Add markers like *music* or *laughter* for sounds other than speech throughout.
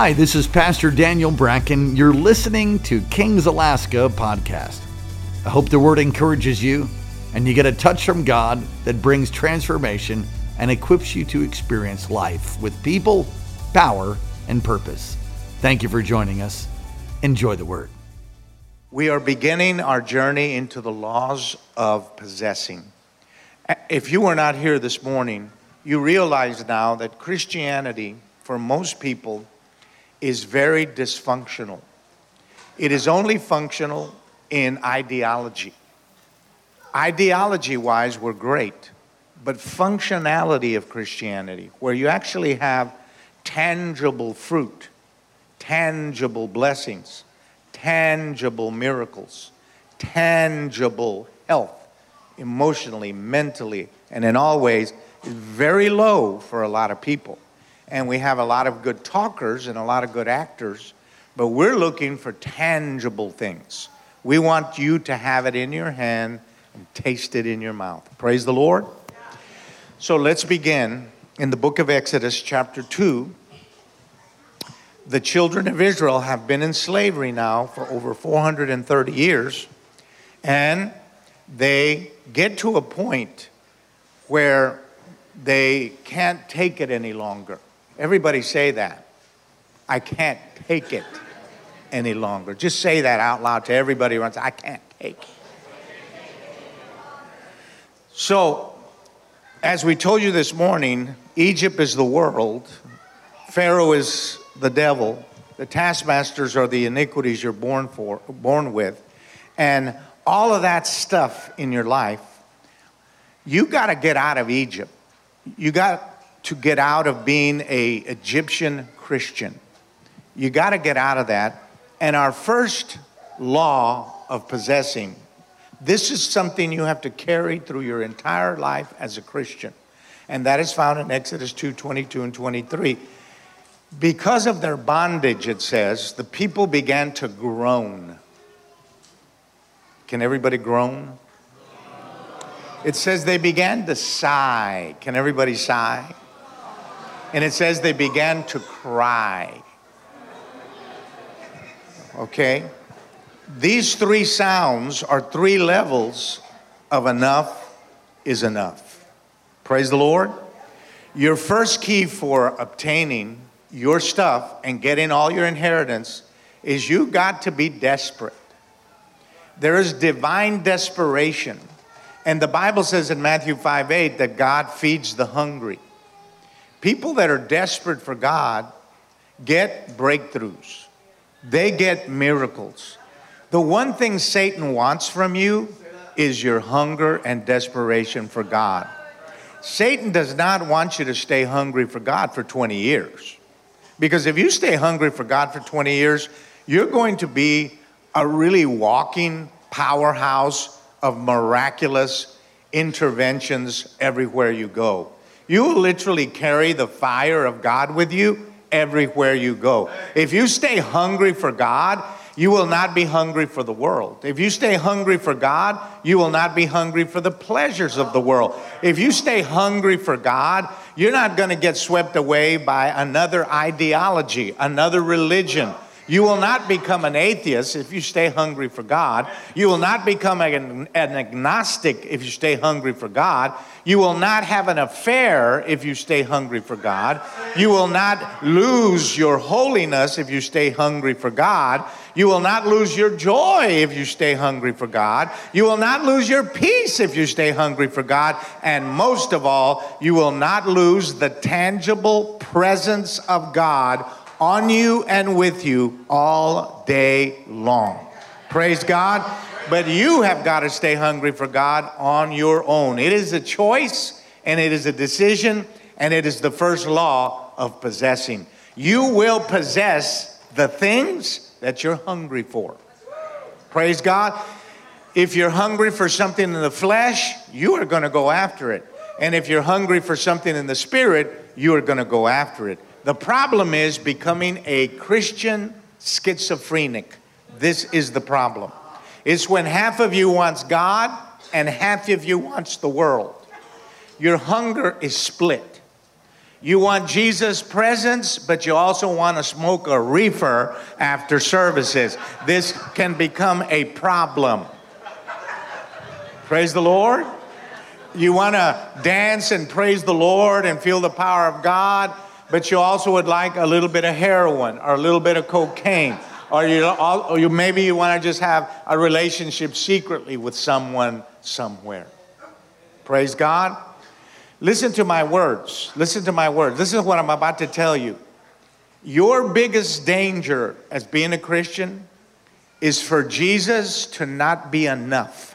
Hi, this is Pastor Daniel Bracken. You're listening to Kings Alaska podcast. I hope the word encourages you and you get a touch from God that brings transformation and equips you to experience life with people, power, and purpose. Thank you for joining us. Enjoy the word. We are beginning our journey into the laws of possessing. If you were not here this morning, you realize now that Christianity, for most people, is very dysfunctional. It is only functional in ideology. Ideology wise, we're great, but functionality of Christianity, where you actually have tangible fruit, tangible blessings, tangible miracles, tangible health, emotionally, mentally, and in all ways, is very low for a lot of people. And we have a lot of good talkers and a lot of good actors, but we're looking for tangible things. We want you to have it in your hand and taste it in your mouth. Praise the Lord. So let's begin in the book of Exodus, chapter 2. The children of Israel have been in slavery now for over 430 years, and they get to a point where they can't take it any longer. Everybody say that. I can't take it any longer. Just say that out loud to everybody around. I can't take it. So, as we told you this morning, Egypt is the world, Pharaoh is the devil, the taskmasters are the iniquities you're born for, born with, and all of that stuff in your life, you got to get out of Egypt. You got to get out of being a Egyptian Christian. You got to get out of that. And our first law of possessing, this is something you have to carry through your entire life as a Christian. And that is found in Exodus 2 22 and 23. Because of their bondage, it says, the people began to groan. Can everybody groan? It says they began to sigh. Can everybody sigh? And it says they began to cry. Okay? These three sounds are three levels of enough is enough. Praise the Lord. Your first key for obtaining your stuff and getting all your inheritance is you got to be desperate. There is divine desperation. And the Bible says in Matthew 5 8 that God feeds the hungry. People that are desperate for God get breakthroughs, they get miracles. The one thing Satan wants from you is your hunger and desperation for God. Satan does not want you to stay hungry for God for 20 years. Because if you stay hungry for God for 20 years, you're going to be a really walking powerhouse of miraculous interventions everywhere you go. You will literally carry the fire of God with you everywhere you go. If you stay hungry for God, you will not be hungry for the world. If you stay hungry for God, you will not be hungry for the pleasures of the world. If you stay hungry for God, you're not going to get swept away by another ideology, another religion you will not become an atheist if you stay hungry for God. You will not become an, an, agnostic if you stay hungry for God. You will not have an affair if you stay hungry for God. You will not lose your holiness if you stay hungry for God. You will not lose your joy if you stay hungry for God. You will not lose your peace if you stay hungry for God. And most of all, you will not lose the tangible presence of God on you and with you all day long. Praise God. But you have got to stay hungry for God on your own. It is a choice and it is a decision and it is the first law of possessing. You will possess the things that you're hungry for. Praise God. If you're hungry for something in the flesh, you are going to go after it. And if you're hungry for something in the spirit, you are going to go after it. The problem is becoming a Christian schizophrenic. This is the problem. It's when half of you wants God and half of you wants the world. Your hunger is split. You want Jesus' presence, but you also want to smoke a reefer after services. This can become a problem. Praise the Lord. You want to dance and praise the Lord and feel the power of God, but you also would like a little bit of heroin or a little bit of cocaine. Or you, or you maybe you want to just have a relationship secretly with someone somewhere. Praise God. Listen to my words. Listen to my words. This is what I'm about to tell you. Your biggest danger as being a Christian is for Jesus to not be enough.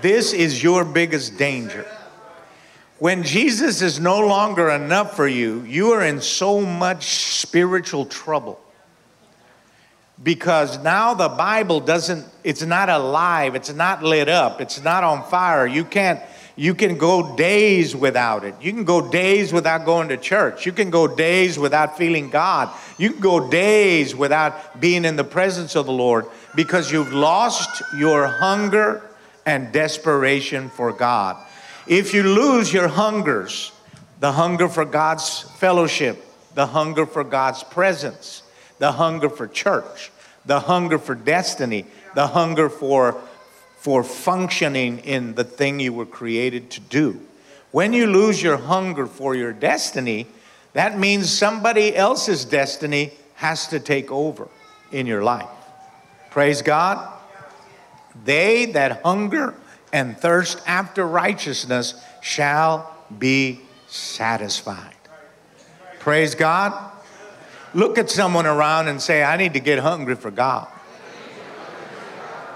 This is your biggest danger. When Jesus is no longer enough for you, you are in so much spiritual trouble. Because now the Bible doesn't, it's not alive, it's not lit up, it's not on fire. You can't, you can go days without it. You can go days without going to church. You can go days without feeling God. You can go days without being in the presence of the Lord because you've lost your hunger and desperation for God. If you lose your hungers, the hunger for God's fellowship, the hunger for God's presence, the hunger for church, the hunger for destiny, the hunger for, for functioning in the thing you were created to do. When you lose your hunger for your destiny, that means somebody else's destiny has to take over in your life. Praise God. They that hunger and thirst after righteousness shall be satisfied. Praise God. Look at someone around and say, I need to get hungry for God.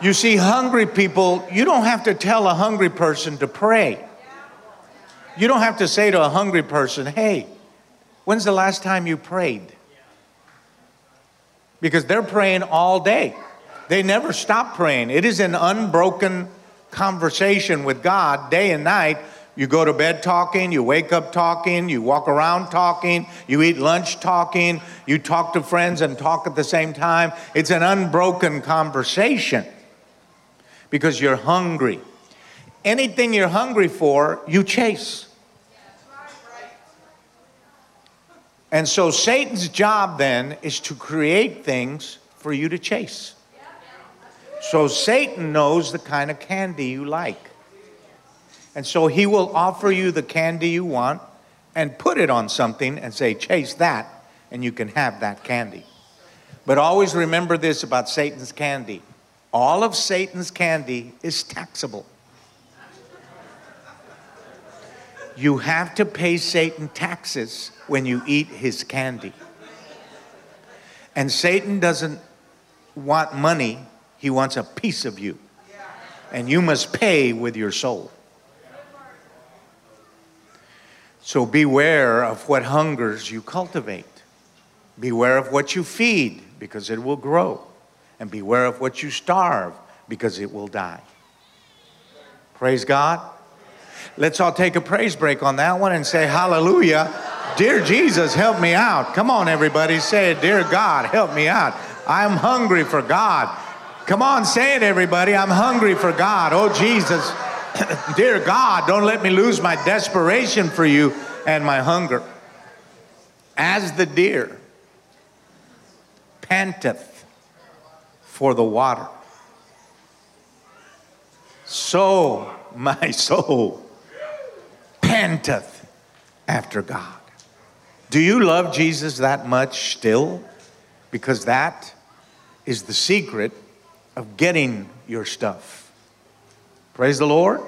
You see, hungry people, you don't have to tell a hungry person to pray. You don't have to say to a hungry person, hey, when's the last time you prayed? Because they're praying all day. They never stop praying. It is an unbroken conversation with God day and night. You go to bed talking, you wake up talking, you walk around talking, you eat lunch talking, you talk to friends and talk at the same time. It's an unbroken conversation because you're hungry. Anything you're hungry for, you chase. And so Satan's job then is to create things for you to chase. So Satan knows the kind of candy you like. And so he will offer you the candy you want and put it on something and say, chase that, and you can have that candy. But always remember this about Satan's candy all of Satan's candy is taxable. You have to pay Satan taxes when you eat his candy. And Satan doesn't want money, he wants a piece of you. And you must pay with your soul. So beware of what hungers you cultivate. Beware of what you feed, because it will grow. And beware of what you starve, because it will die. Praise God. Let's all take a praise break on that one and say, Hallelujah. Dear Jesus, help me out. Come on, everybody. Say. Dear God, help me out. I'm hungry for God. Come on, say it, everybody. I'm hungry for God. Oh, Jesus. *coughs* Dear God, don't let me lose my desperation for you and my hunger. As the deer panteth for the water, so my *laughs* soul panteth after God. Do you love Jesus that much still? Because that is the secret of getting your stuff. Praise the Lord.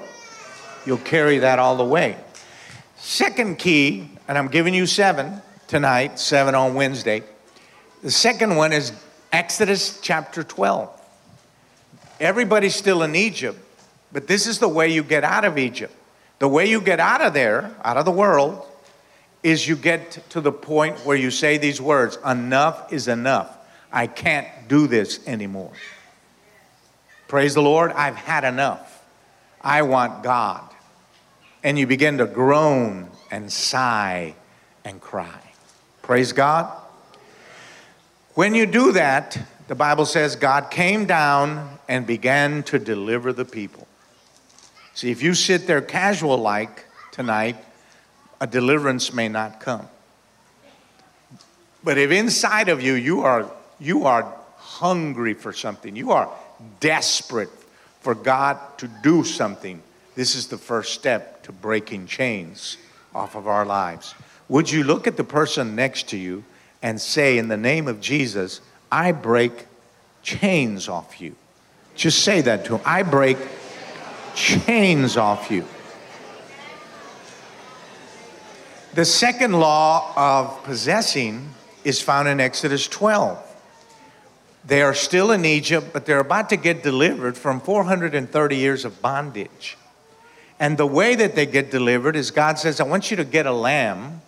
You'll carry that all the way. Second key, and I'm giving you seven tonight, seven on Wednesday. The second one is Exodus chapter 12. Everybody's still in Egypt, but this is the way you get out of Egypt. The way you get out of there, out of the world, is you get to the point where you say these words enough is enough. I can't do this anymore. Praise the Lord, I've had enough. I want God. And you begin to groan and sigh and cry. Praise God. When you do that, the Bible says God came down and began to deliver the people. See, if you sit there casual like tonight, a deliverance may not come. But if inside of you you are you are hungry for something, you are desperate for God to do something, this is the first step to breaking chains off of our lives. Would you look at the person next to you and say, In the name of Jesus, I break chains off you? Just say that to him. I break chains off you. The second law of possessing is found in Exodus 12. They are still in Egypt, but they're about to get delivered from 430 years of bondage. And the way that they get delivered is God says, I want you to get a lamb,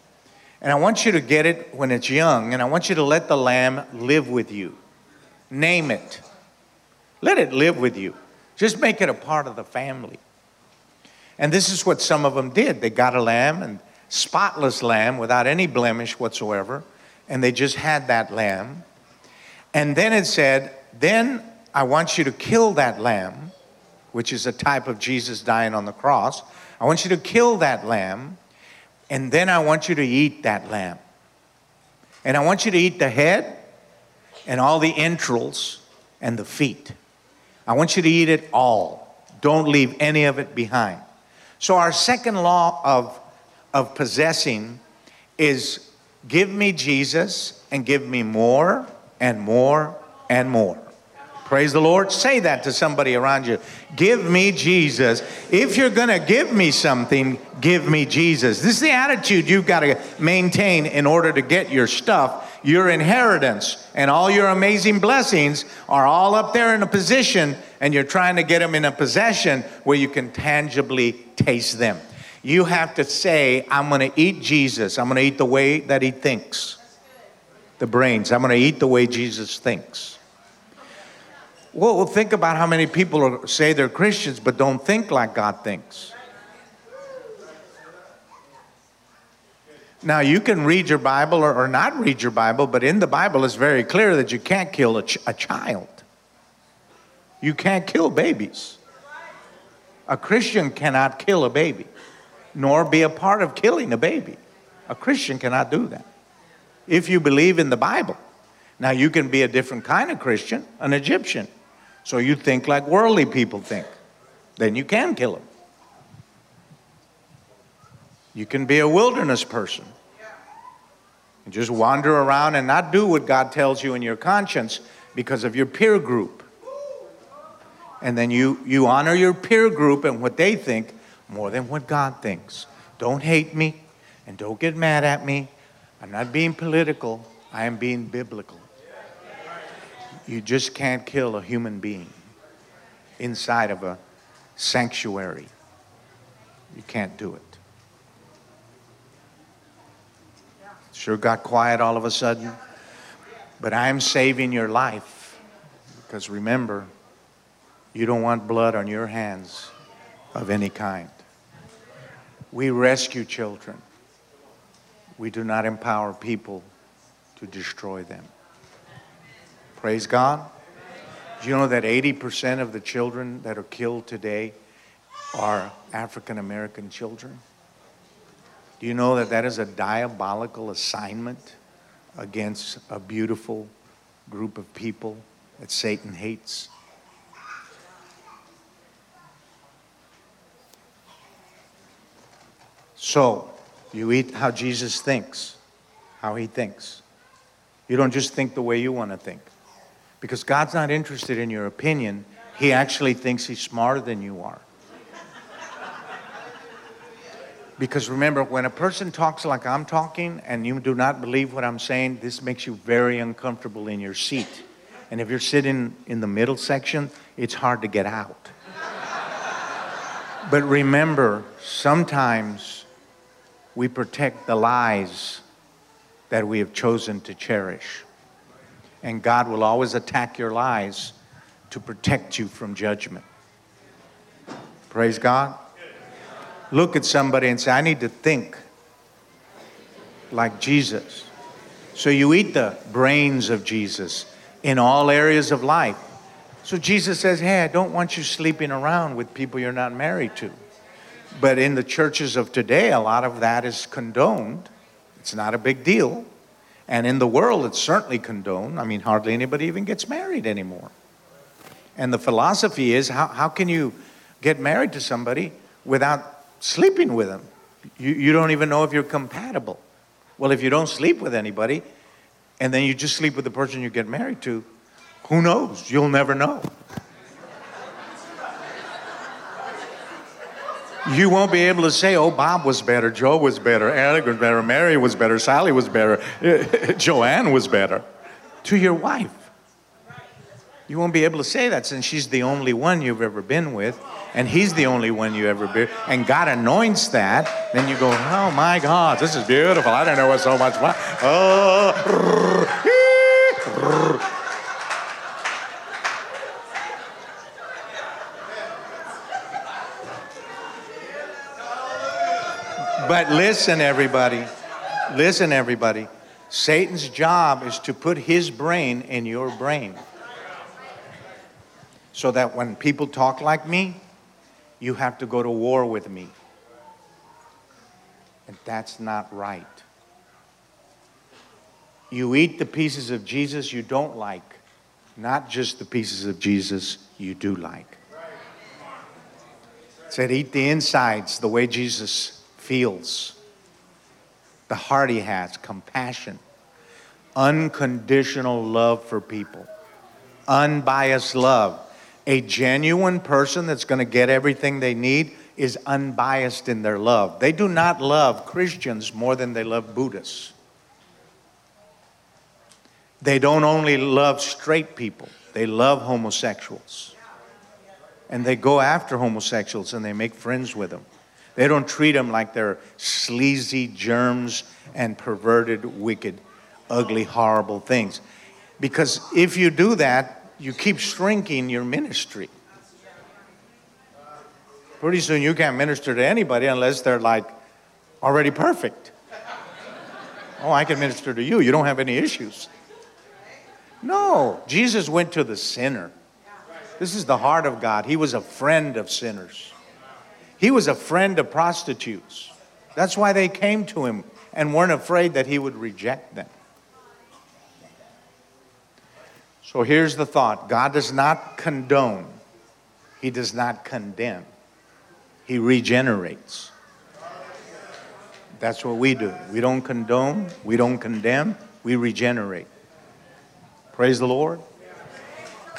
and I want you to get it when it's young, and I want you to let the lamb live with you. Name it. Let it live with you. Just make it a part of the family. And this is what some of them did. They got a lamb, and spotless lamb without any blemish whatsoever, and they just had that lamb. And then it said, Then I want you to kill that lamb, which is a type of Jesus dying on the cross. I want you to kill that lamb, and then I want you to eat that lamb. And I want you to eat the head and all the entrails and the feet. I want you to eat it all. Don't leave any of it behind. So, our second law of, of possessing is give me Jesus and give me more and more and more. Praise the Lord. Say that to somebody around you. Give me Jesus. If you're going to give me something, give me Jesus. This is the attitude you've got to maintain in order to get your stuff, your inheritance, and all your amazing blessings are all up there in a position, and you're trying to get them in a possession where you can tangibly taste them. You have to say, I'm going to eat Jesus. I'm going to eat the way that he thinks the brains. I'm going to eat the way Jesus thinks. Well, think about how many people are, say they're Christians but don't think like God thinks. Now, you can read your Bible or, or not read your Bible, but in the Bible it's very clear that you can't kill a, ch- a child. You can't kill babies. A Christian cannot kill a baby, nor be a part of killing a baby. A Christian cannot do that if you believe in the Bible. Now, you can be a different kind of Christian, an Egyptian. So you think like worldly people think. Then you can kill them. You can be a wilderness person and just wander around and not do what God tells you in your conscience because of your peer group. And then you, you honor your peer group and what they think more than what God thinks. Don't hate me and don't get mad at me I'm not being political, I am being biblical. You just can't kill a human being inside of a sanctuary. You can't do it. Sure got quiet all of a sudden, but I'm saving your life because remember, you don't want blood on your hands of any kind. We rescue children. We do not empower people to destroy them. Praise God. Do you know that 80% of the children that are killed today are African American children? Do you know that that is a diabolical assignment against a beautiful group of people that Satan hates? So, you eat how Jesus thinks, how he thinks. You don't just think the way you want to think. Because God's not interested in your opinion, He actually thinks He's smarter than you are. Because remember, when a person talks like I'm talking and you do not believe what I'm saying, this makes you very uncomfortable in your seat. And if you're sitting in the middle section, it's hard to get out. but remember, sometimes we protect the lies that we have chosen to cherish. And God will always attack your lies to protect you from judgment. Praise God. Look at somebody and say, I need to think like Jesus. So you eat the brains of Jesus in all areas of life. So Jesus says, Hey, I don't want you sleeping around with people you're not married to. But in the churches of today, a lot of that is condoned. It's not a big deal. And in the world, it's certainly condoned. I mean, hardly anybody even gets married anymore. And the philosophy is how, how can you get married to somebody without sleeping with them? You, you don't even know if you're compatible. Well, if you don't sleep with anybody and then you just sleep with the person you get married to, who knows? You'll never know. You won't be able to say, oh, Bob was better, Joe was better, Alec was better, Mary was better, Sally was better, *laughs* Joanne was better to your wife. You won't be able to say that since she's the only one you've ever been with, and he's the only one you ever been. And God anoints that. Then you go, oh my God, this is beautiful. I don't know what so much fun. Oh. *laughs* But listen, everybody. Listen, everybody. Satan's job is to put his brain in your brain. So that when people talk like me, you have to go to war with me. And that's not right. You eat the pieces of Jesus you don't like, not just the pieces of Jesus you do like. Said, eat the insides the way Jesus feels, the heart he has, compassion, unconditional love for people, unbiased love. A genuine person that's going to get everything they need is unbiased in their love. They do not love Christians more than they love Buddhists. They don't only love straight people, they love homosexuals. And they go after homosexuals and they make friends with them. They don't treat them like they're sleazy germs and perverted, wicked, ugly, horrible things. Because if you do that, you keep shrinking your ministry. Pretty soon you can't minister to anybody unless they're like already perfect. Oh, I can minister to you. You don't have any issues. No, Jesus went to the sinner. This is the heart of God. He was a friend of sinners. He was a friend of prostitutes. That's why they came to him and weren't afraid that he would reject them. So here's the thought God does not condone, He does not condemn, He regenerates. That's what we do. We don't condone, we don't condemn, we regenerate. Praise the Lord.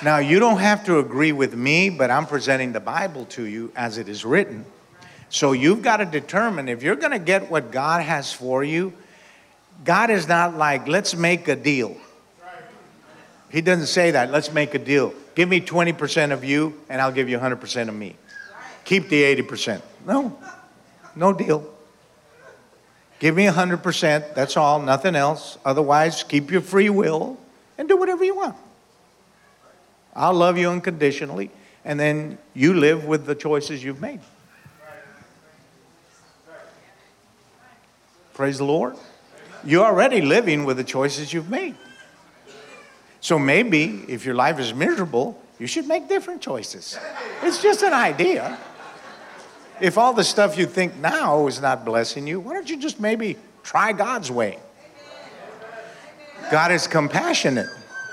Now, you don't have to agree with me, but I'm presenting the Bible to you as it is written. So you've got to determine if you're going to get what God has for you, God is not like, let's make a deal. He doesn't say that, let's make a deal. Give me 20% of you, and I'll give you 100% of me. Keep the 80%. No, no deal. Give me 100%, that's all, nothing else. Otherwise, keep your free will and do whatever you want. I'll love you unconditionally, and then you live with the choices you've made. Praise the Lord. You're already living with the choices you've made. So maybe if your life is miserable, you should make different choices. It's just an idea. If all the stuff you think now is not blessing you, why don't you just maybe try God's way? God is compassionate.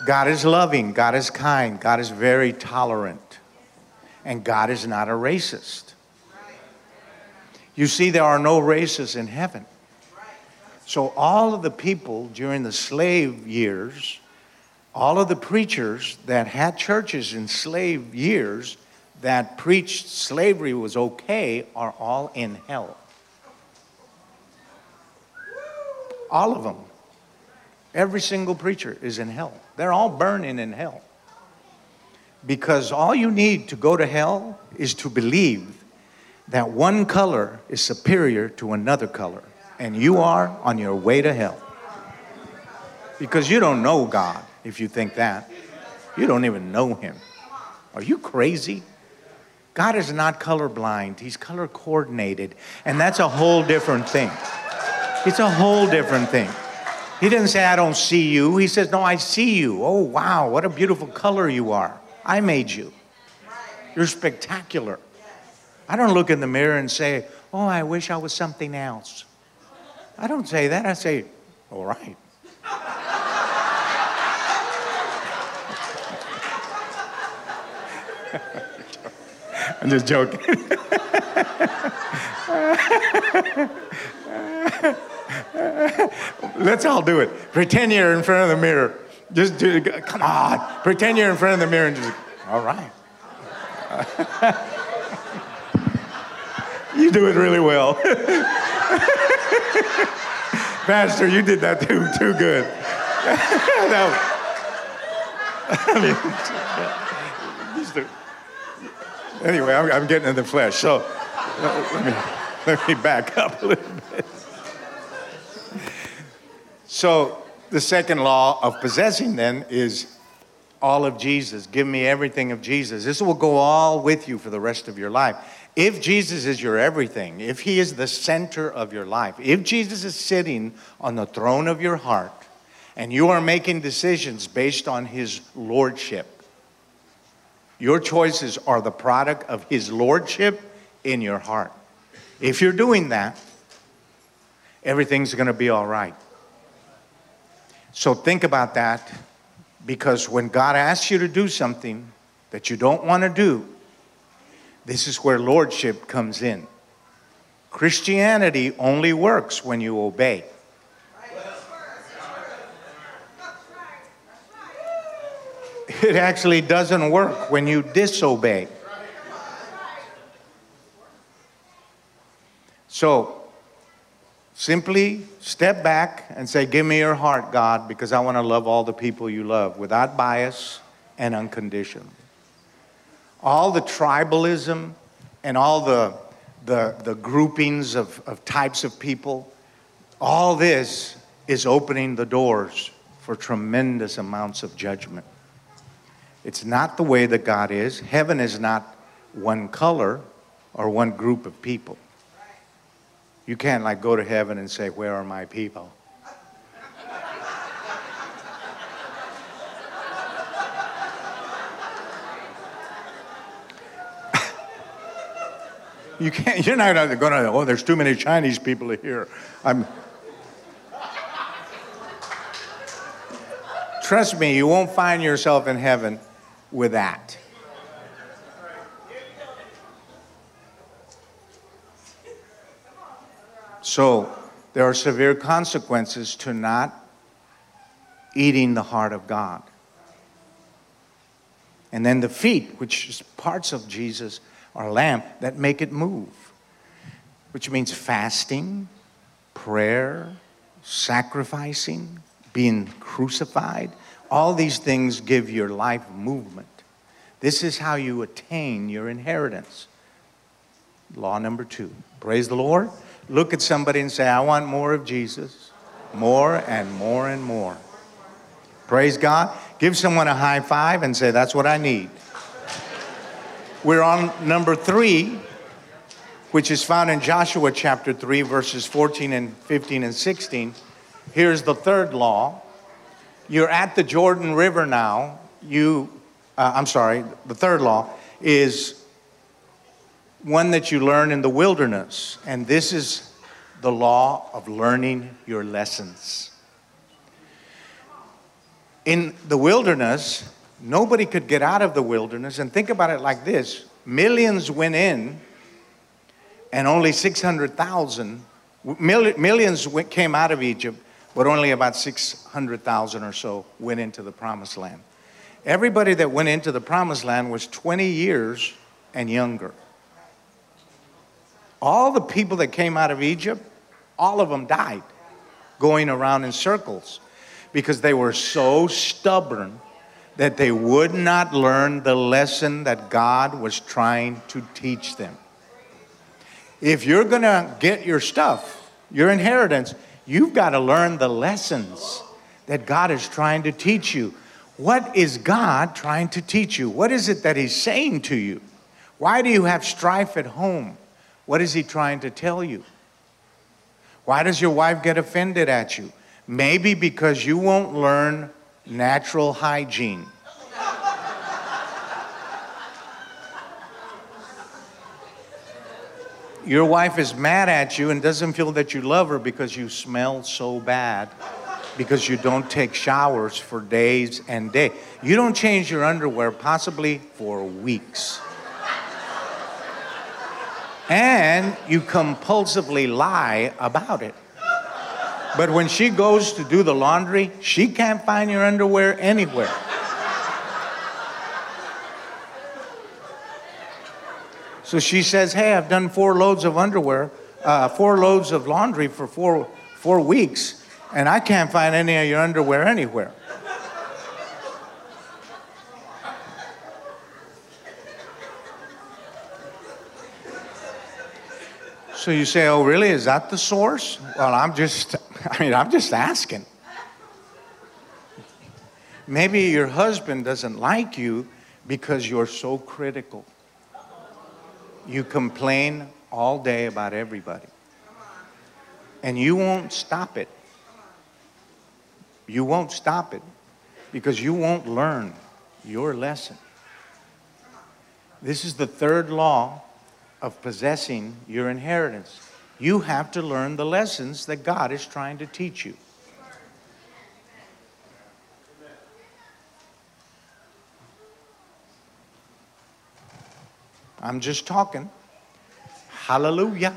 God is loving, God is kind, God is very tolerant, and God is not a racist. You see, there are no races in heaven. So, all of the people during the slave years, all of the preachers that had churches in slave years that preached slavery was okay are all in hell. All of them. Every single preacher is in hell. They're all burning in hell. Because all you need to go to hell is to believe that one color is superior to another color, and you are on your way to hell. Because you don't know God if you think that. You don't even know Him. Are you crazy? God is not colorblind, He's color coordinated, and that's a whole different thing. It's a whole different thing. He didn't say, I don't see you. He says, No, I see you. Oh, wow, what a beautiful color you are. I made you. You're spectacular. I don't look in the mirror and say, Oh, I wish I was something else. I don't say that. I say, All right. *laughs* I'm just joking. *laughs* *laughs* Let's all do it. Pretend you're in front of the mirror. Just do. Come on. Pretend you're in front of the mirror and just, all right. *laughs* you do it really well. *laughs* Pastor, you did that too, too good. no. anyway, I'm, I'm, getting in the flesh. So uh, let me, let me back up a little bit. So the second law of possessing then is all of Jesus. Give me everything of Jesus. This will go all with you for the rest of your life. If Jesus is your everything, if he is the center of your life, if Jesus is sitting on the throne of your heart and you are making decisions based on his lordship, your choices are the product of his lordship in your heart. If you're doing that, everything's going to be all right. So think about that because when God asks you to do something that you don't want to do, this is where lordship comes in. Christianity only works when you obey. It actually doesn't work when you disobey. So, Simply step back and say, Give me your heart, God, because I want to love all the people you love without bias and unconditioned. All the tribalism and all the, the, the groupings of, of types of people, all this is opening the doors for tremendous amounts of judgment. It's not the way that God is. Heaven is not one color or one group of people. You can't like go to heaven and say, Where are my people? *laughs* you can't, you're not going to, oh, there's too many Chinese people here. I'm, Trust me, you won't find yourself in heaven with that. So there are severe consequences to not eating the heart of God. And then the feet, which is parts of Jesus, are lamp that make it move, which means fasting, prayer, sacrificing, being crucified. All these things give your life movement. This is how you attain your inheritance. Law number two. Praise the Lord look at somebody and say, I want more of Jesus, more and more and more. Praise God. Give someone a high five and say, That's what I need. We're on number three, which is found in Joshua chapter 3, verses 14 and 15 and 16. Here's the third law. You're at the Jordan River now. You, uh, I'm sorry, the third law is one that you learn in the wilderness. And this is the law of learning your lessons. In the wilderness, nobody could get out of the wilderness. And think about it like this millions went in, and only 600,000, millions came out of Egypt, but only about 600,000 or so went into the promised land. Everybody that went into the promised land was 20 years and younger. All the people that came out of Egypt, all of them died going around in circles because they were so stubborn that they would not learn the lesson that God was trying to teach them. If you're going to get your stuff, your inheritance, you've got to learn the lessons that God is trying to teach you. What is God trying to teach you? What is it that He's saying to you? Why do you have strife at home? What is he trying to tell you? Why does your wife get offended at you? Maybe because you won't learn natural hygiene. Your wife is mad at you and doesn't feel that you love her because you smell so bad because you don't take showers for days and days. You don't change your underwear possibly for weeks. And you compulsively lie about it. But when she goes to do the laundry, she can't find your underwear anywhere. So she says, Hey, I've done four loads of underwear, uh, four loads of laundry for four, four weeks, and I can't find any of your underwear anywhere. So you say, Oh, really? Is that the source? Well, I'm just, *laughs* I mean, I'm just asking. Maybe your husband doesn't like you because you're so critical. You complain all day about everybody. And you won't stop it. You won't stop it because you won't learn your lesson. This is the third law of possessing your inheritance. You have to learn the lessons that God is trying to teach you. I'm just talking. Hallelujah.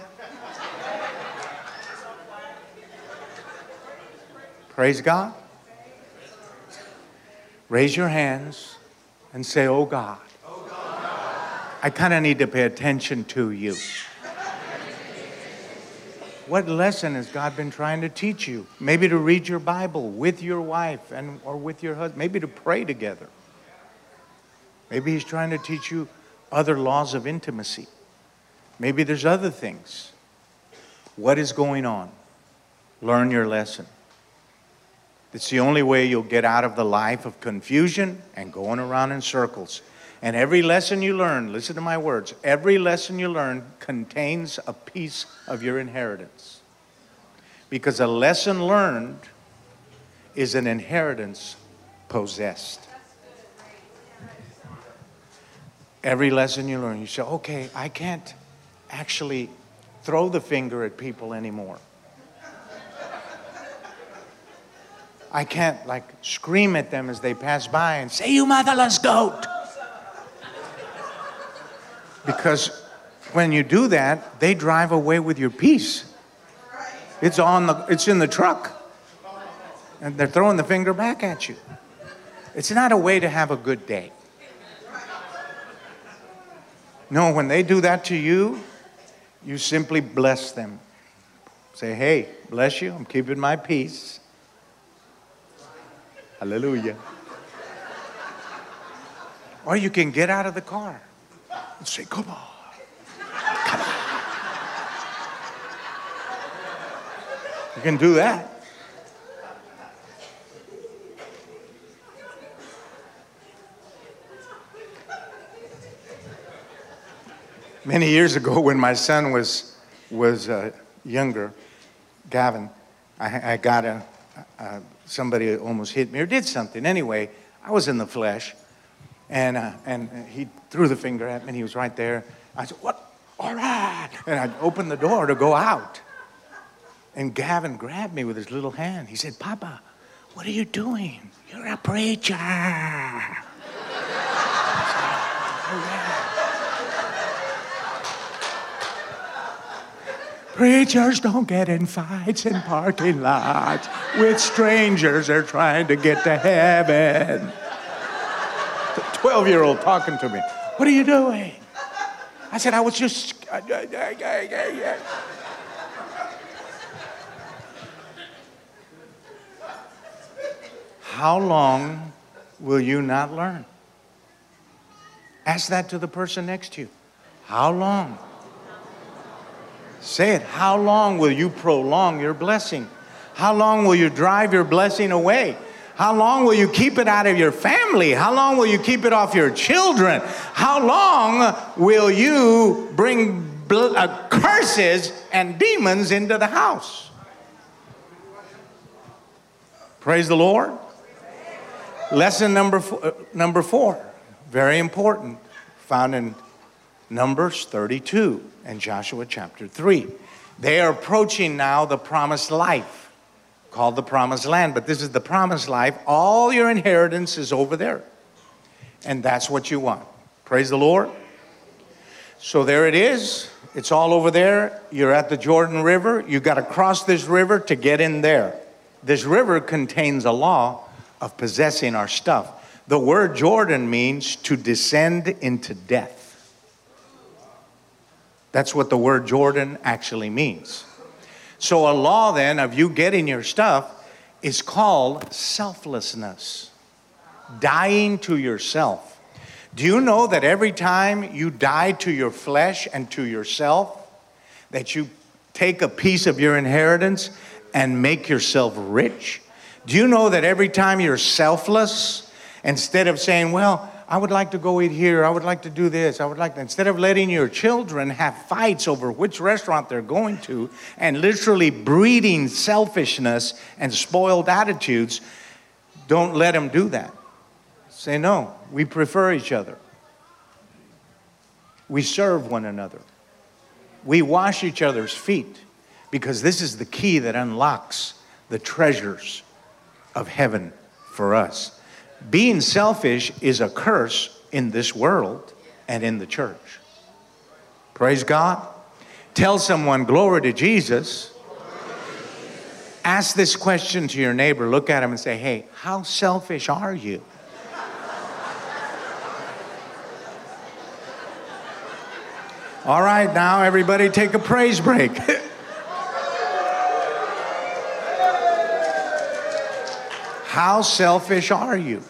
Praise God. Raise your hands and say, Oh God. I kind of need to pay attention to you. What lesson has God been trying to teach you? Maybe to read your Bible with your wife and or with your husband, maybe to pray together. Maybe he's trying to teach you other laws of intimacy. Maybe there's other things. What is going on? Learn your lesson. It's the only way you'll get out of the life of confusion and going around in circles. And every lesson you learn, listen to my words, every lesson you learn contains a piece of your inheritance. Because a lesson learned is an inheritance possessed. Every lesson you learn, you say, okay, I can't actually throw the finger at people anymore. I can't like scream at them as they pass by and say, You motherless goat. Because when you do that, they drive away with your peace. It's on the it's in the truck. And they're throwing the finger back at you. It's not a way to have a good day. No, when they do that to you, you simply bless them. Say, hey, bless you, I'm keeping my peace. Hallelujah. Or you can get out of the car and say, come on. Come on. You can do that. Many years ago, when my son was, was uh, younger, Gavin, I, I got a, a, somebody almost hit me or did something. Anyway, I was in the flesh, and, uh, and he threw the finger at me, and he was right there. I said, What? All right. And I opened the door to go out. And Gavin grabbed me with his little hand. He said, Papa, what are you doing? You're a preacher. Preachers don't get in fights in parking lots with strangers they're trying to get to heaven. 12 year old talking to me. What are you doing? I said, I was just. How long will you not learn? Ask that to the person next to you. How long? Say it. How long will you prolong your blessing? How long will you drive your blessing away? How long will you keep it out of your family? How long will you keep it off your children? How long will you bring bl- uh, curses and demons into the house? Praise the Lord. Lesson number uh, number four, very important, found in Numbers 32 and Joshua chapter 3. They are approaching now the promised life called the promised land, but this is the promised life. All your inheritance is over there. And that's what you want. Praise the Lord. So there it is. It's all over there. You're at the Jordan River. You got to cross this river to get in there. This river contains a law of possessing our stuff. The word Jordan means to descend into death. That's what the word Jordan actually means. So, a law then of you getting your stuff is called selflessness, dying to yourself. Do you know that every time you die to your flesh and to yourself, that you take a piece of your inheritance and make yourself rich? Do you know that every time you're selfless, instead of saying, Well, I would like to go eat here. I would like to do this. I would like to, instead of letting your children have fights over which restaurant they're going to and literally breeding selfishness and spoiled attitudes, don't let them do that. Say, no, we prefer each other. We serve one another. We wash each other's feet because this is the key that unlocks the treasures of heaven for us being selfish is a curse in this world and in the church. Praise God. Tell someone, Glory to Jesus. Ask this question to your neighbor. Look at him and say, Hey, how selfish are you? All right, now everybody take a praise break. *laughs* How selfish are you?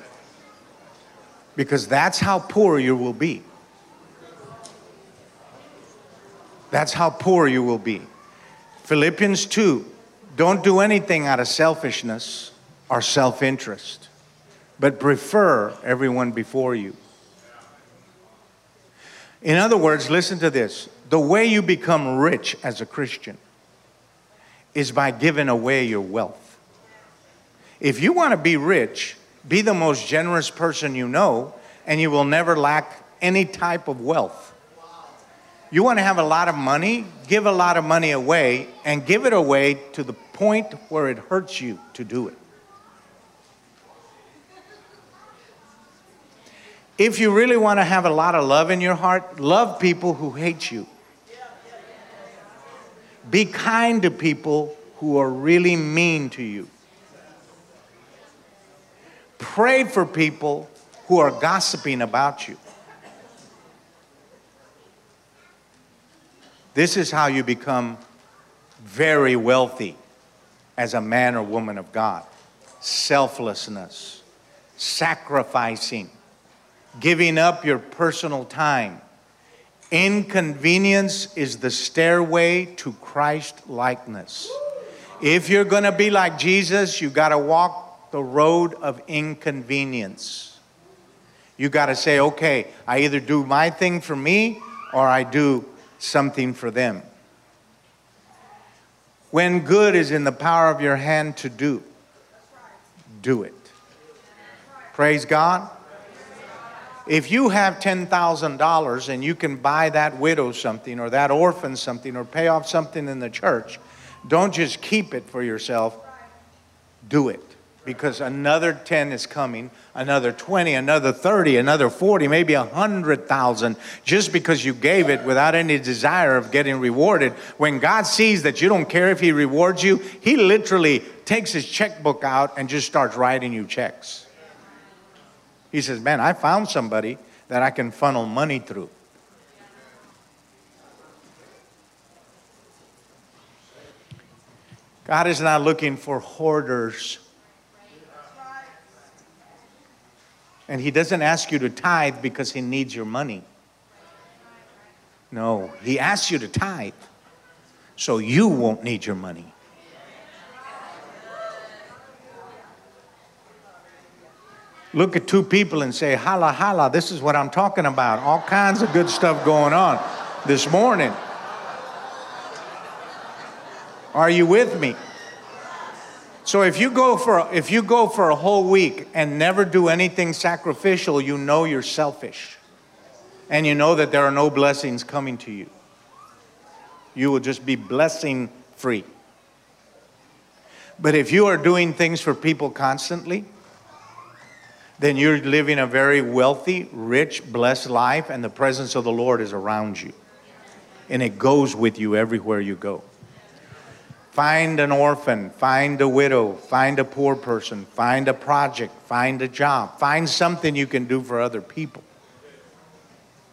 Because that's how poor you will be. That's how poor you will be. Philippians 2 don't do anything out of selfishness or self interest, but prefer everyone before you. In other words, listen to this the way you become rich as a Christian is by giving away your wealth. If you want to be rich, be the most generous person you know, and you will never lack any type of wealth. You want to have a lot of money? Give a lot of money away and give it away to the point where it hurts you to do it. If you really want to have a lot of love in your heart, love people who hate you. Be kind to people who are really mean to you. Pray for people who are gossiping about you. This is how you become very wealthy as a man or woman of God selflessness, sacrificing, giving up your personal time. Inconvenience is the stairway to Christ likeness. If you're going to be like Jesus, you got to walk the road of inconvenience. You got to say, okay, I either do my thing for me or I do something for them. When good is in the power of your hand to do, do it. Praise God. If you have $10,000 and you can buy that widow something or that orphan something or pay off something in the church, don't just keep it for yourself, do it because another 10 is coming, another 20, another 30, another 40, maybe 100,000 just because you gave it without any desire of getting rewarded. When God sees that you don't care if He rewards you, He literally takes His checkbook out and just starts writing you checks. He says, Man, I found somebody that I can funnel money through. God is not looking for hoarders And He doesn't ask you to tithe because He needs your money. No, He asks you to tithe so you won't need your money. Look at two people and say, Holla, holla, this is what I'm talking about. All kinds of good stuff going on this morning. Are you with me? So if you go for if you go for a whole week and never do anything sacrificial, you know you're selfish. and you know that there are no blessings coming to you. You will just be blessing free. But if you are doing things for people constantly, then you're living a very wealthy, rich, blessed life, and the presence of the Lord is around you. And it goes with you everywhere you go. Find an orphan, find a widow, find a poor person, find a project, find a job, find something you can do for other people.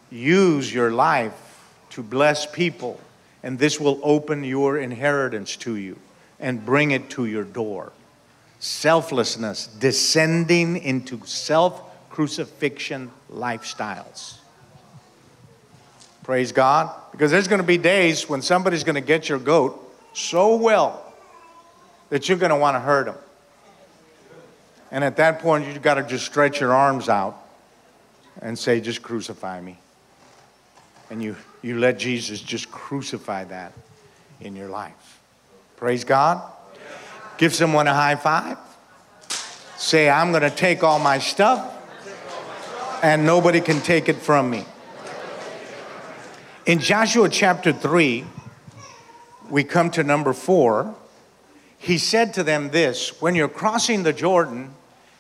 Use your life to bless people, and this will open your inheritance to you and bring it to your door. Selflessness, descending into self crucifixion lifestyles. Praise God. Because there's going to be days when somebody's going to get your goat so well that you're going to want to hurt them. And at that point, you've got to just stretch your arms out and say, just crucify me. And you, you let Jesus just crucify that in your life. Praise God. Give someone a high five. Say, I'm going to take all my stuff and nobody can take it from me. In Joshua chapter 3, we come to number 4. He said to them this When you're crossing the Jordan,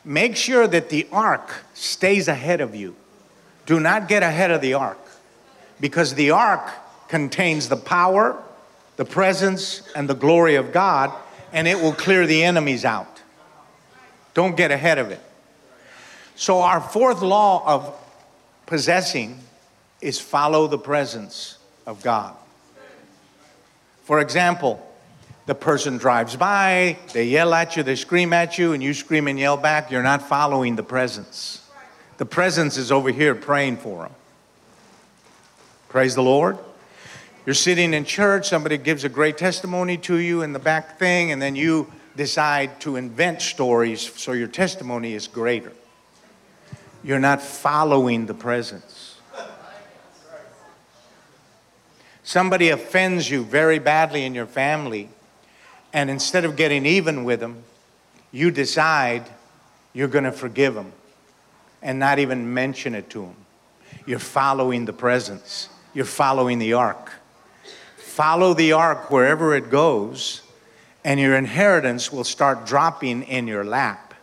make sure that the ark stays ahead of you. Do not get ahead of the ark because the ark contains the power, the presence, and the glory of God, and it will clear the enemies out. Don't get ahead of it. So, our fourth law of possessing is follow the presence of God. For example, the person drives by, they yell at you, they scream at you, and you scream and yell back. You're not following the presence. The presence is over here praying for them. Praise the Lord. You're sitting in church, somebody gives a great testimony to you in the back thing, and then you decide to invent stories so your testimony is greater. You're not following the presence. Somebody offends you very badly in your family, and instead of getting even with them, you decide you're going to forgive them and not even mention it to them. You're following the presence, you're following the ark. Follow the ark wherever it goes, and your inheritance will start dropping in your lap,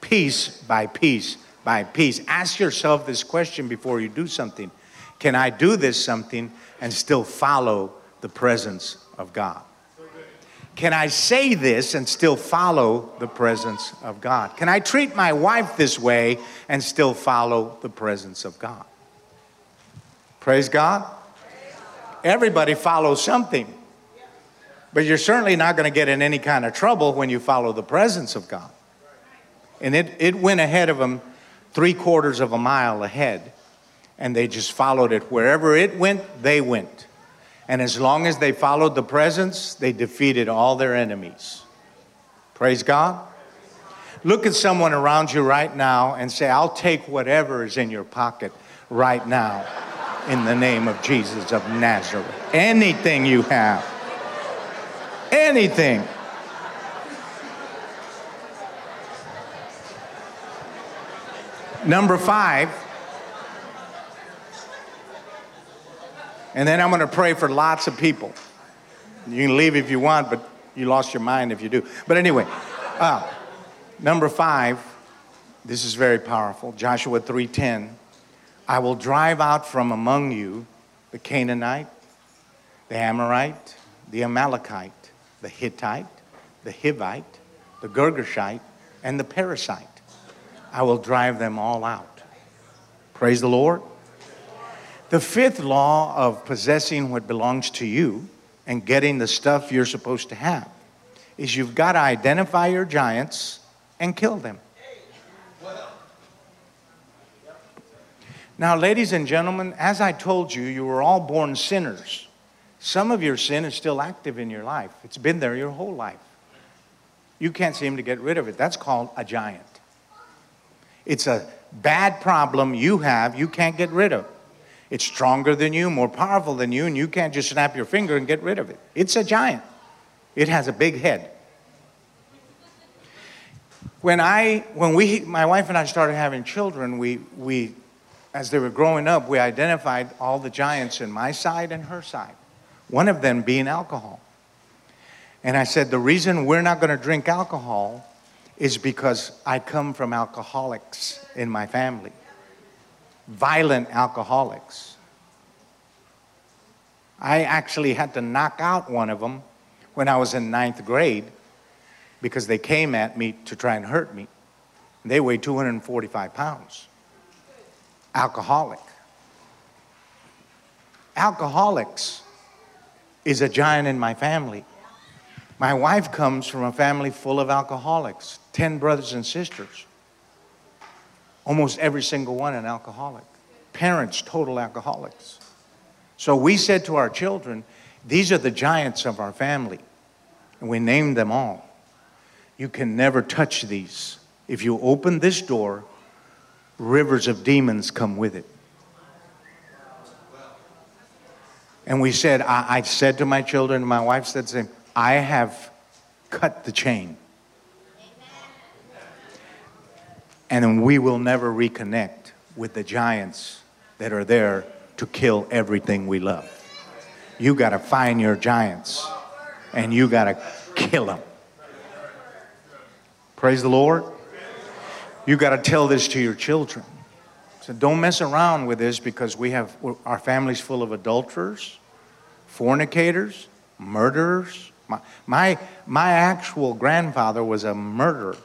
piece by piece by piece. Ask yourself this question before you do something Can I do this something and still follow the presence of God? Can I say this and still follow the presence of God? Can I treat my wife this way and still follow the presence of God? Praise God. Everybody follows something, but you're certainly not going to get in any kind of trouble when you follow the presence of God. And it, it went ahead of them three quarters of a mile ahead and they just followed it. Wherever it went, they went. And as long as they followed the presence, they defeated all their enemies. Praise God. Look at someone around you right now and say, I'll take whatever is in your pocket right now in the name of Jesus of Nazareth. Anything you have. Anything. Number five, And then I'm going to pray for lots of people. You can leave if you want, but you lost your mind if you do. But anyway, uh, number five, this is very powerful. Joshua 3:10. I will drive out from among you the Canaanite, the Amorite, the Amalekite, the Hittite, the Hivite, the Girgashite, and the Perizzite. I will drive them all out. Praise the Lord. The fifth law of possessing what belongs to you and getting the stuff you're supposed to have is you've got to identify your giants and kill them. Now, ladies and gentlemen, as I told you, you were all born sinners. Some of your sin is still active in your life, it's been there your whole life. You can't seem to get rid of it. That's called a giant. It's a bad problem you have, you can't get rid of. It's stronger than you, more powerful than you, and you can't just snap your finger and get rid of it. It's a giant, it has a big head. When I, when we, my wife and I started having children, we, we as they were growing up, we identified all the giants in my side and her side, one of them being alcohol. And I said, The reason we're not going to drink alcohol is because I come from alcoholics in my family, violent alcoholics. I actually had to knock out one of them when I was in ninth grade because they came at me to try and hurt me. They weighed 245 pounds. Alcoholic. Alcoholics is a giant in my family. My wife comes from a family full of alcoholics, 10 brothers and sisters. Almost every single one an alcoholic. Parents, total alcoholics. So we said to our children, these are the giants of our family. And we named them all. You can never touch these. If you open this door, rivers of demons come with it. And we said, I, I said to my children, my wife said the same, I have cut the chain. And we will never reconnect with the giants that are there to kill everything we love. You got to find your giants and you got to kill them. Praise the Lord. You got to tell this to your children. So don't mess around with this because we have our families full of adulterers, fornicators, murderers. My, my, my actual grandfather was a murderer.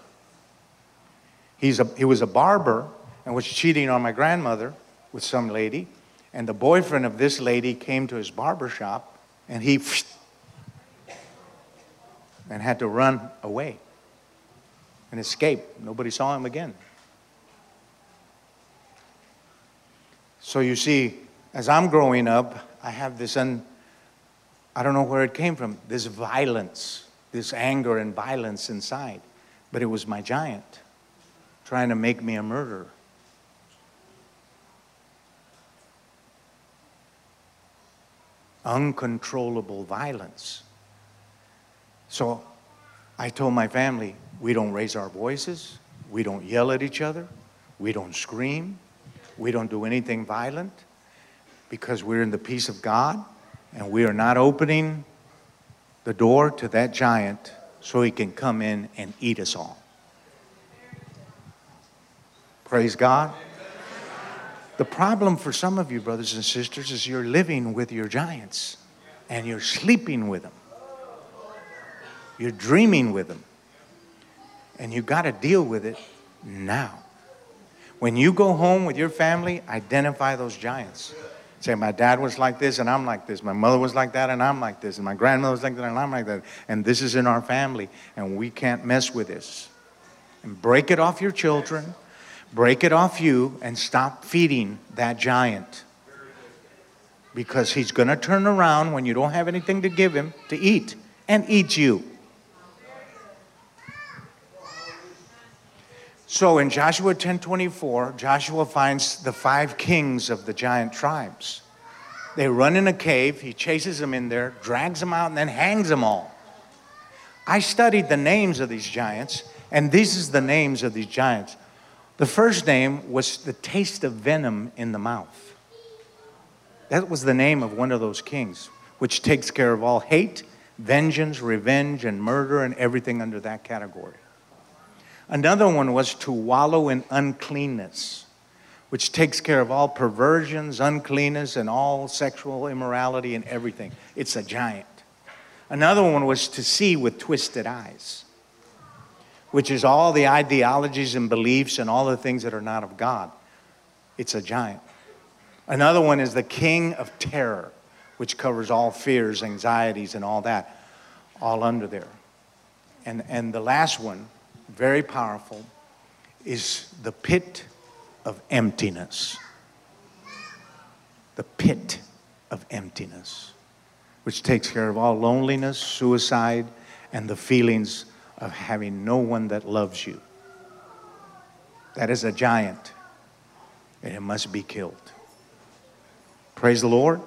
He's a, he was a barber and was cheating on my grandmother with some lady. And the boyfriend of this lady came to his barber shop and he *laughs* and had to run away and escape. Nobody saw him again. So you see, as I'm growing up, I have this un, I don't know where it came from, this violence, this anger and violence inside. But it was my giant trying to make me a murderer. Uncontrollable violence. So I told my family, we don't raise our voices, we don't yell at each other, we don't scream, we don't do anything violent because we're in the peace of God and we are not opening the door to that giant so he can come in and eat us all. Praise God. The problem for some of you, brothers and sisters, is you're living with your giants and you're sleeping with them. You're dreaming with them. And you got to deal with it now. When you go home with your family, identify those giants. Say, my dad was like this and I'm like this. My mother was like that and I'm like this. And my grandmother was like that and I'm like that. And this is in our family and we can't mess with this. And break it off your children, break it off you, and stop feeding that giant. Because he's going to turn around when you don't have anything to give him to eat and eat you. So in Joshua 10:24, Joshua finds the five kings of the giant tribes. They run in a cave, he chases them in there, drags them out and then hangs them all. I studied the names of these giants, and this is the names of these giants. The first name was the taste of venom in the mouth. That was the name of one of those kings, which takes care of all hate, vengeance, revenge, and murder, and everything under that category. Another one was to wallow in uncleanness, which takes care of all perversions, uncleanness, and all sexual immorality and everything. It's a giant. Another one was to see with twisted eyes, which is all the ideologies and beliefs and all the things that are not of God. It's a giant. Another one is the king of terror, which covers all fears, anxieties, and all that, all under there. And, and the last one very powerful, is the pit of emptiness. The pit of emptiness, which takes care of all loneliness, suicide, and the feelings of having no one that loves you. That is a giant, and it must be killed. Praise the Lord.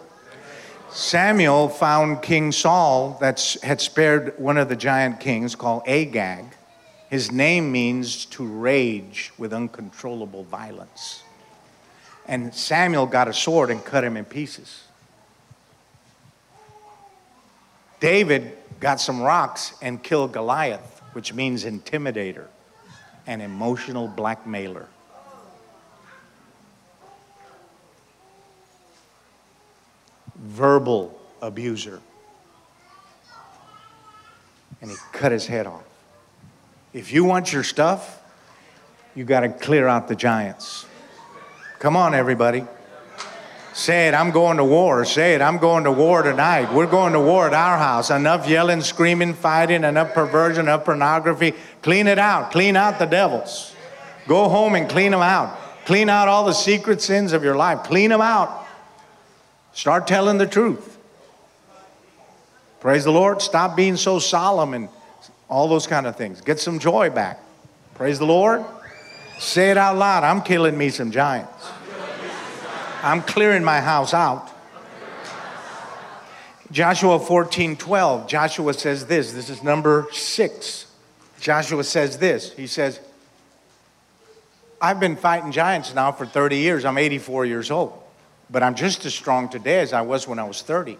Samuel found King Saul that had spared one of the giant kings called Agag his name means to rage with uncontrollable violence. And Samuel got a sword and cut him in pieces. David got some rocks and killed Goliath, which means intimidator, an emotional blackmailer. Verbal abuser. And he cut his head off. If you want your stuff, you got to clear out the giants. Come on, everybody. Say it, I'm going to war. Say it, I'm going to war tonight. We're going to war at our house. Enough yelling, screaming, fighting, enough perversion, enough pornography. Clean it out. Clean out the devils. Go home and clean them out. Clean out all the secret sins of your life. Clean them out. Start telling the truth. Praise the Lord. Stop being so solemn and all those kind of things. Get some joy back. Praise the Lord. Say it out loud. I'm killing me some giants. I'm clearing my house out. Joshua 14 12. Joshua says this. This is number six. Joshua says this. He says, I've been fighting giants now for 30 years. I'm 84 years old, but I'm just as strong today as I was when I was 30.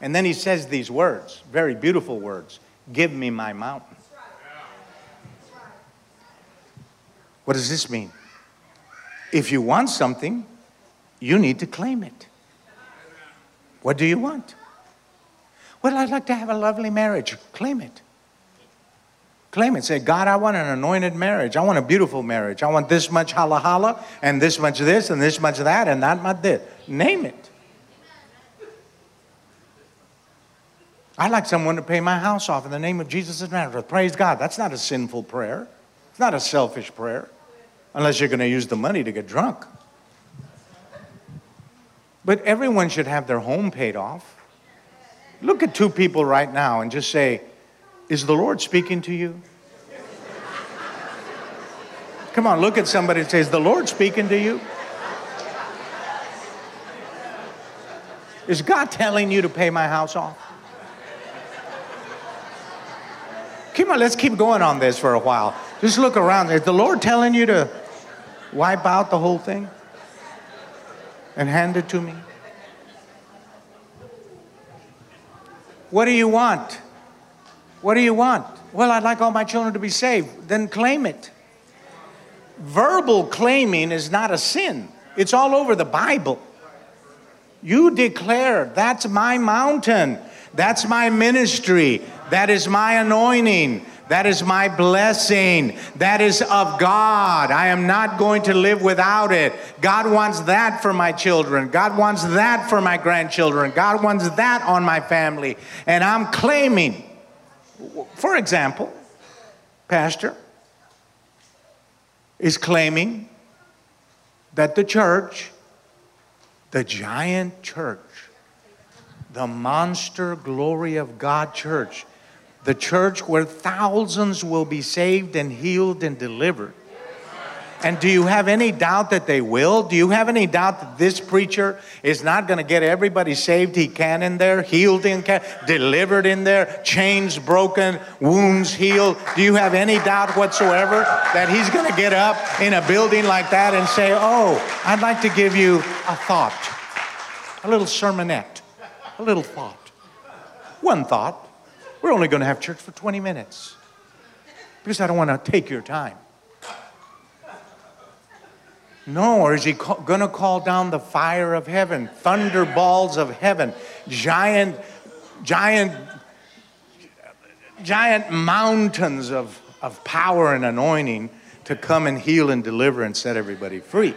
And then he says these words, very beautiful words Give me my mountain. What does this mean? If you want something, you need to claim it. What do you want? Well, I'd like to have a lovely marriage. Claim it. Claim it. Say, God, I want an anointed marriage. I want a beautiful marriage. I want this much hala hala, and this much this, and this much that, and that much this. Name it. I'd like someone to pay my house off in the name of Jesus of Nazareth. Praise God. That's not a sinful prayer. It's not a selfish prayer, unless you're going to use the money to get drunk. But everyone should have their home paid off. Look at two people right now and just say, Is the Lord speaking to you? Come on, look at somebody and say, Is the Lord speaking to you? Is God telling you to pay my house off? Come on, let's keep going on this for a while. Just look around. Is the Lord telling you to wipe out the whole thing? And hand it to me? What do you want? What do you want? Well, I'd like all my children to be saved. Then claim it. Verbal claiming is not a sin, it's all over the Bible. You declare, that's my mountain, that's my ministry, that is my anointing, that is my blessing. That is of God. I am not going to live without it. God wants that for my children. God wants that for my grandchildren. God wants that on my family. And I'm claiming, for example, Pastor is claiming that the church, the giant church, the monster glory of God church, the church where thousands will be saved and healed and delivered. And do you have any doubt that they will? Do you have any doubt that this preacher is not going to get everybody saved he can in there, healed in can, delivered in there, chains broken, wounds healed? Do you have any doubt whatsoever that he's going to get up in a building like that and say, "Oh, I'd like to give you a thought, a little sermonette, a little thought, one thought." We're only going to have church for 20 minutes because I don't want to take your time. No, or is he going to call down the fire of heaven, thunderballs of heaven, giant, giant, giant mountains of, of power and anointing to come and heal and deliver and set everybody free?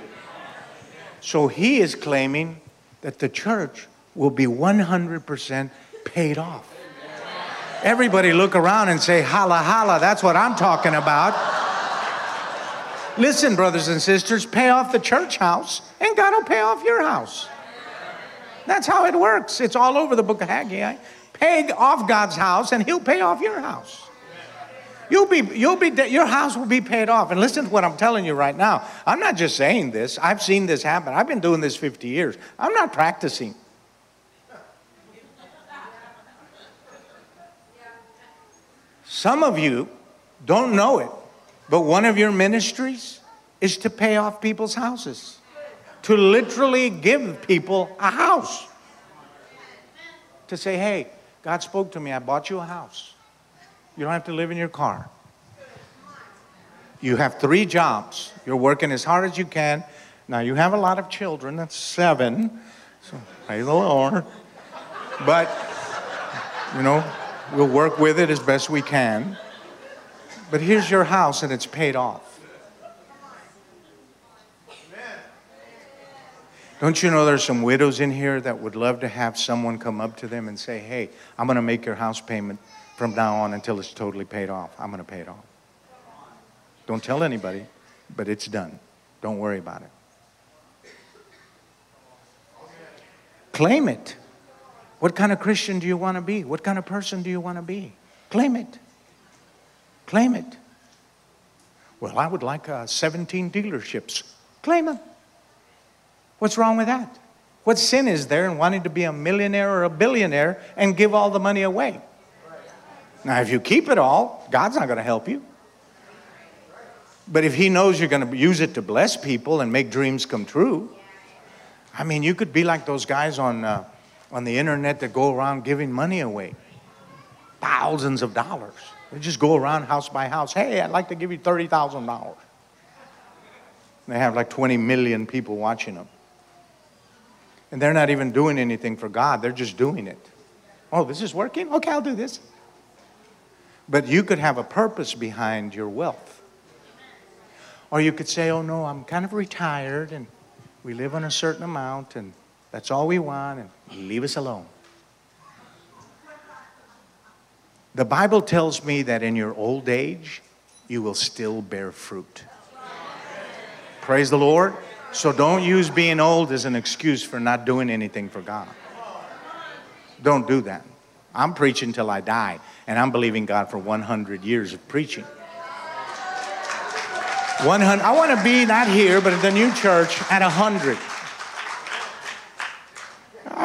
So he is claiming that the church will be 100% paid off. Everybody look around and say, holla, holla. That's what I'm talking about. Listen, brothers and sisters, pay off the church house, and God will pay off your house. That's how it works. It's all over the book of Haggai. Pay off God's house, and He'll pay off your house. You'll be, you'll be, your house will be paid off. And listen to what I'm telling you right now. I'm not just saying this. I've seen this happen. I've been doing this 50 years. I'm not practicing. Some of you don't know it, but one of your ministries is to pay off people's houses. to literally give people a house. To say, hey, God spoke to me, I bought you a house. You don't have to live in your car. You have three jobs. You're working as hard as you can. Now, you have a lot of children, that's seven. So, praise the Lord. But, you know, we'll work with it as best we can. But here's your house and it's paid off. Don't you know there's some widows in here that would love to have someone come up to them and say, hey, I'm going to make your house payment from now on until it's totally paid off. I'm going to pay it off. Don't tell anybody, but it's done. Don't worry about it. Claim it. What kind of Christian do you want to be? What kind of person do you want to be? Claim it. Claim it. Well, I would like uh, 17 dealerships. Claim them. What's wrong with that? What sin is there in wanting to be a millionaire or a billionaire and give all the money away? Now, if you keep it all, God's not going to help you. But if He knows you're going to use it to bless people and make dreams come true, I mean, you could be like those guys on, uh, on the internet that go around giving money away thousands of dollars. They just go around house by house. Hey, I'd like to give you $30,000. They have like 20 million people watching them. And they're not even doing anything for God, they're just doing it. Oh, this is working? Okay, I'll do this. But you could have a purpose behind your wealth. Or you could say, oh no, I'm kind of retired and we live on a certain amount and that's all we want and leave us alone. The Bible tells me that in your old age, you will still bear fruit. Praise the Lord. So don't use being old as an excuse for not doing anything for God. Don't do that. I'm preaching till I die, and I'm believing God for 100 years of preaching. 100. I want to be not here, but at the new church at 100.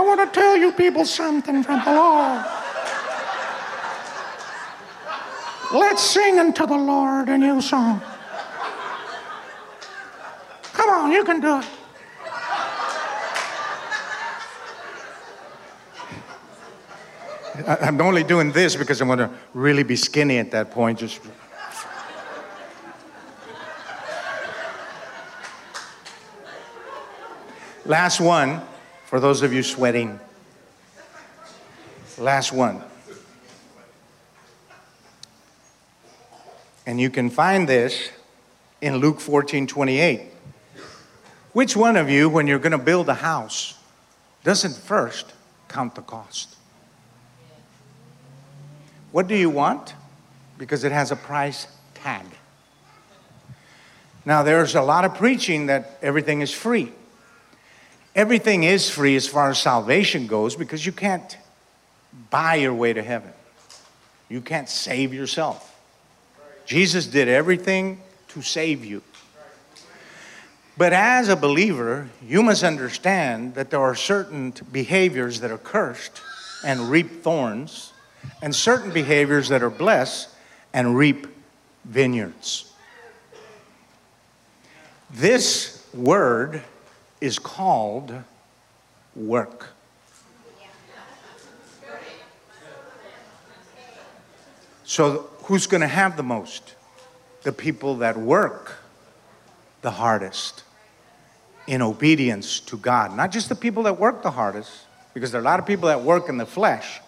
I want to tell you people something from the Lord. Let's sing unto the Lord a new song. Come on, you can do it. I'm only doing this because I'm going to really be skinny at that point. Just. Last one, for those of you sweating. Last one. And you can find this in Luke 14 28. Which one of you, when you're going to build a house, doesn't first count the cost? What do you want? Because it has a price tag. Now, there's a lot of preaching that everything is free. Everything is free as far as salvation goes because you can't buy your way to heaven. You can't save yourself. Jesus did everything to save you. But as a believer, you must understand that there are certain behaviors that are cursed and reap thorns, and certain behaviors that are blessed and reap vineyards. This word is called work. So, who's going to have the most? The people that work the hardest in obedience to God. Not just the people that work the hardest, because there are a lot of people that work in the flesh,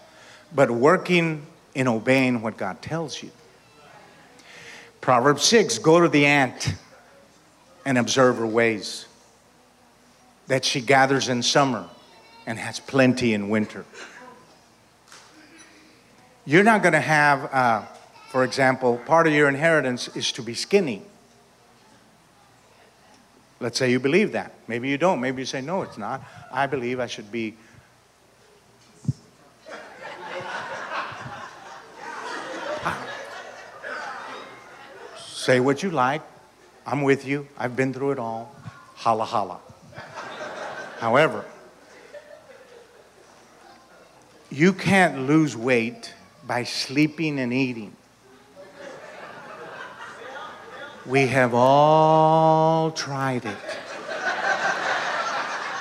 but working in obeying what God tells you. Proverbs 6 Go to the ant and observe her ways, that she gathers in summer and has plenty in winter. You're not going to have, uh, for example, part of your inheritance is to be skinny. Let's say you believe that. Maybe you don't. Maybe you say, no, it's not. I believe I should be. *laughs* say what you like. I'm with you. I've been through it all. Holla, holla. However, you can't lose weight by sleeping and eating. We have all tried it.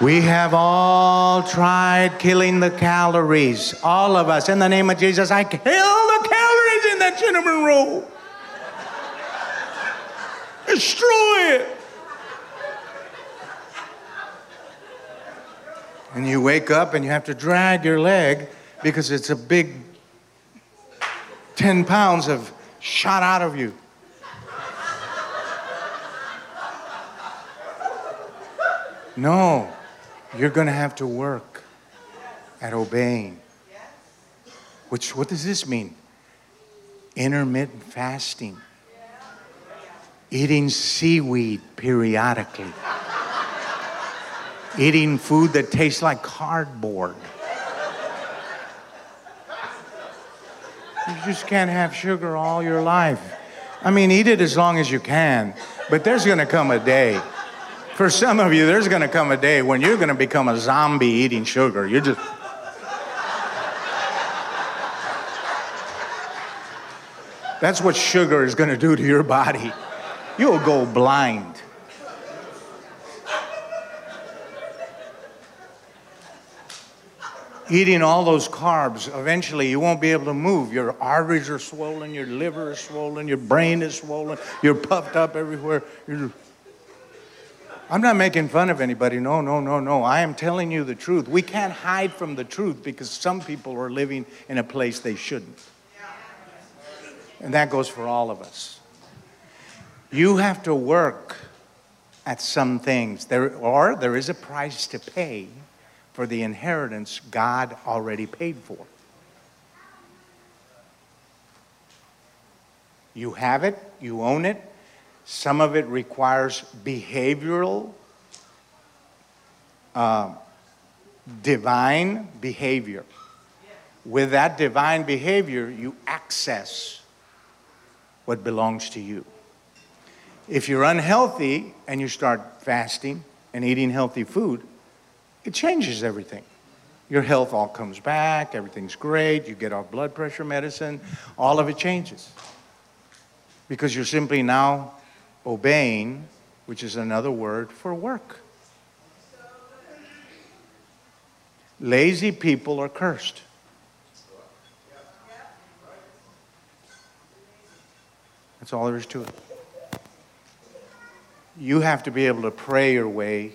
We have all tried killing the calories. All of us. In the name of Jesus, I kill the calories in that cinnamon roll. Destroy it. And you wake up and you have to drag your leg because it's a big 10 pounds of shot out of you. No, you're going to have to work at obeying. Which, what does this mean? Intermittent fasting, eating seaweed periodically, eating food that tastes like cardboard. You just can't have sugar all your life. I mean, eat it as long as you can, but there's to come a day. For some of you, there's to come a day when you're to become a zombie eating sugar. You're just. That's what sugar is to do to your body. You'll go blind. Eating all those carbs, eventually you won't be able to move. Your arteries are swollen, your liver is swollen, your brain is swollen, you're puffed up everywhere. You're... I'm not making fun of anybody. No, no, no, no. I am telling you the truth. We can't hide from the truth because some people are living in a place they shouldn't. And that goes for all of us. You have to work at some things, there, or there is a price to pay for the inheritance God already paid for. You have it, you own it. Some of it requires behavioral, uh, divine behavior. With that divine behavior, you access what belongs to you. If you're unhealthy and you start fasting and eating healthy food, it changes everything. Your health all comes back, everything's great, you get off blood pressure medicine, all of it changes. Because you're simply now obeying, which is another word for work. Lazy people are cursed. That's all there is to it. You have to be able to pray your way